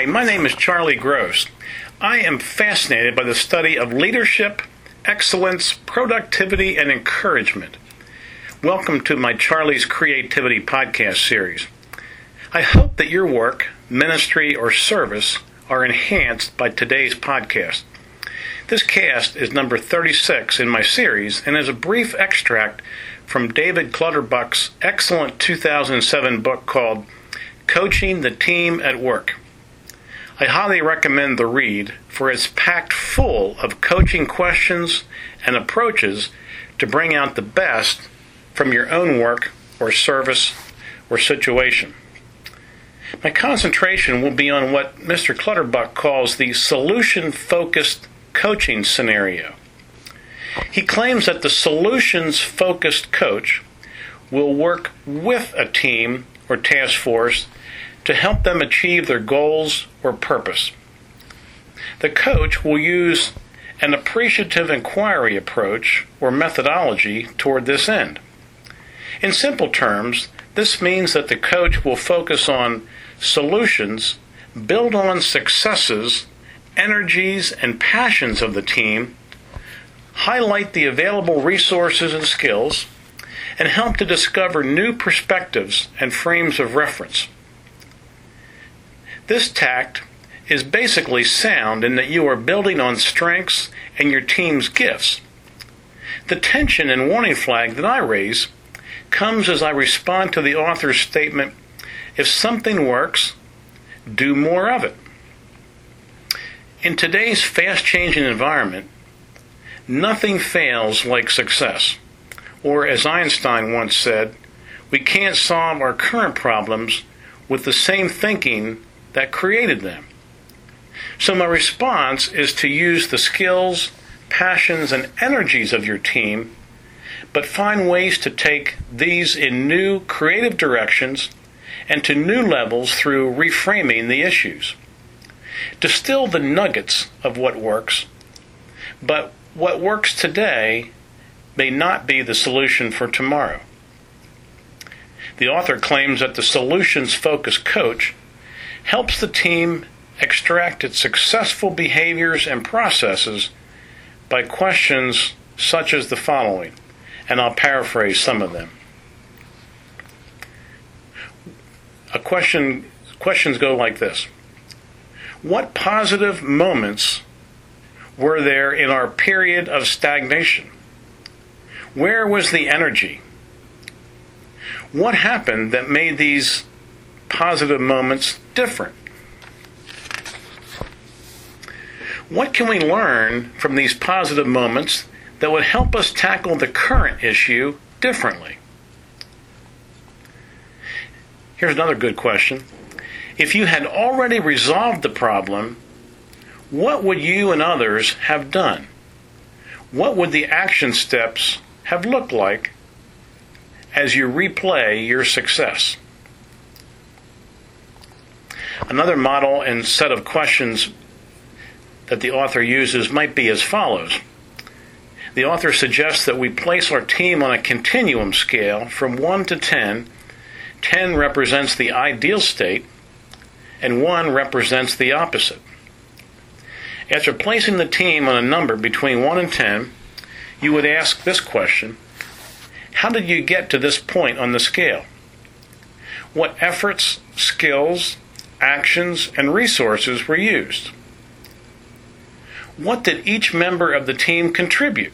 Hi, my name is Charlie Gross. I am fascinated by the study of leadership, excellence, productivity, and encouragement. Welcome to my Charlie's Creativity podcast series. I hope that your work, ministry, or service are enhanced by today's podcast. This cast is number 36 in my series and is a brief extract from David Clutterbuck's excellent 2007 book called Coaching the Team at Work. I highly recommend the read, for it's packed full of coaching questions and approaches to bring out the best from your own work or service or situation. My concentration will be on what Mr. Clutterbuck calls the solution focused coaching scenario. He claims that the solutions focused coach will work with a team or task force to help them achieve their goals or purpose. The coach will use an appreciative inquiry approach or methodology toward this end. In simple terms, this means that the coach will focus on solutions, build on successes, energies, and passions of the team, highlight the available resources and skills, and help to discover new perspectives and frames of reference. This tact is basically sound in that you are building on strengths and your team's gifts. The tension and warning flag that I raise comes as I respond to the author's statement if something works, do more of it. In today's fast changing environment, nothing fails like success. Or, as Einstein once said, we can't solve our current problems with the same thinking that created them. So, my response is to use the skills, passions, and energies of your team, but find ways to take these in new creative directions and to new levels through reframing the issues. Distill the nuggets of what works, but what works today may not be the solution for tomorrow. The author claims that the solutions focused coach helps the team extract its successful behaviors and processes by questions such as the following, and I'll paraphrase some of them. A question questions go like this. What positive moments were there in our period of stagnation? Where was the energy? What happened that made these positive moments different? What can we learn from these positive moments that would help us tackle the current issue differently? Here's another good question. If you had already resolved the problem, what would you and others have done? What would the action steps have looked like as you replay your success? Another model and set of questions that the author uses might be as follows. The author suggests that we place our team on a continuum scale from 1 to 10. 10 represents the ideal state, and 1 represents the opposite. After placing the team on a number between 1 and 10, you would ask this question How did you get to this point on the scale? What efforts, skills, actions, and resources were used? What did each member of the team contribute?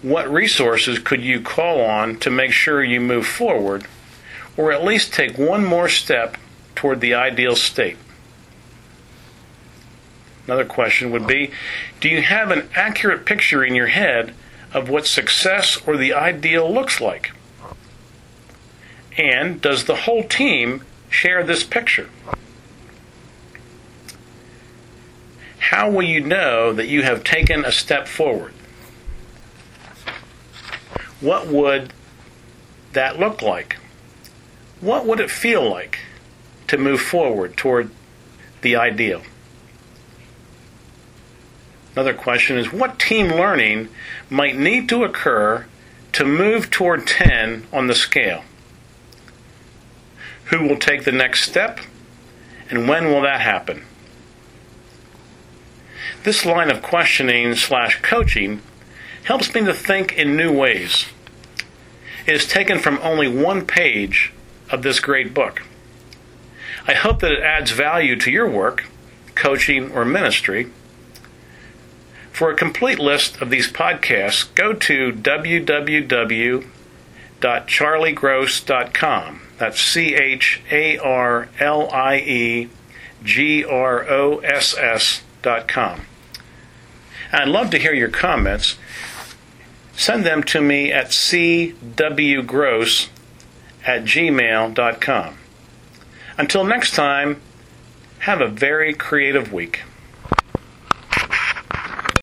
What resources could you call on to make sure you move forward, or at least take one more step toward the ideal state? Another question would be Do you have an accurate picture in your head of what success or the ideal looks like? And does the whole team share this picture? How will you know that you have taken a step forward? What would that look like? What would it feel like to move forward toward the ideal? Another question is what team learning might need to occur to move toward 10 on the scale? Who will take the next step? And when will that happen? This line of questioning slash coaching helps me to think in new ways. It is taken from only one page of this great book. I hope that it adds value to your work, coaching, or ministry. For a complete list of these podcasts, go to www.charliegross.com. That's C H A R L I E G R O S S.com. I'd love to hear your comments. Send them to me at cwgross at gmail.com. Until next time, have a very creative week.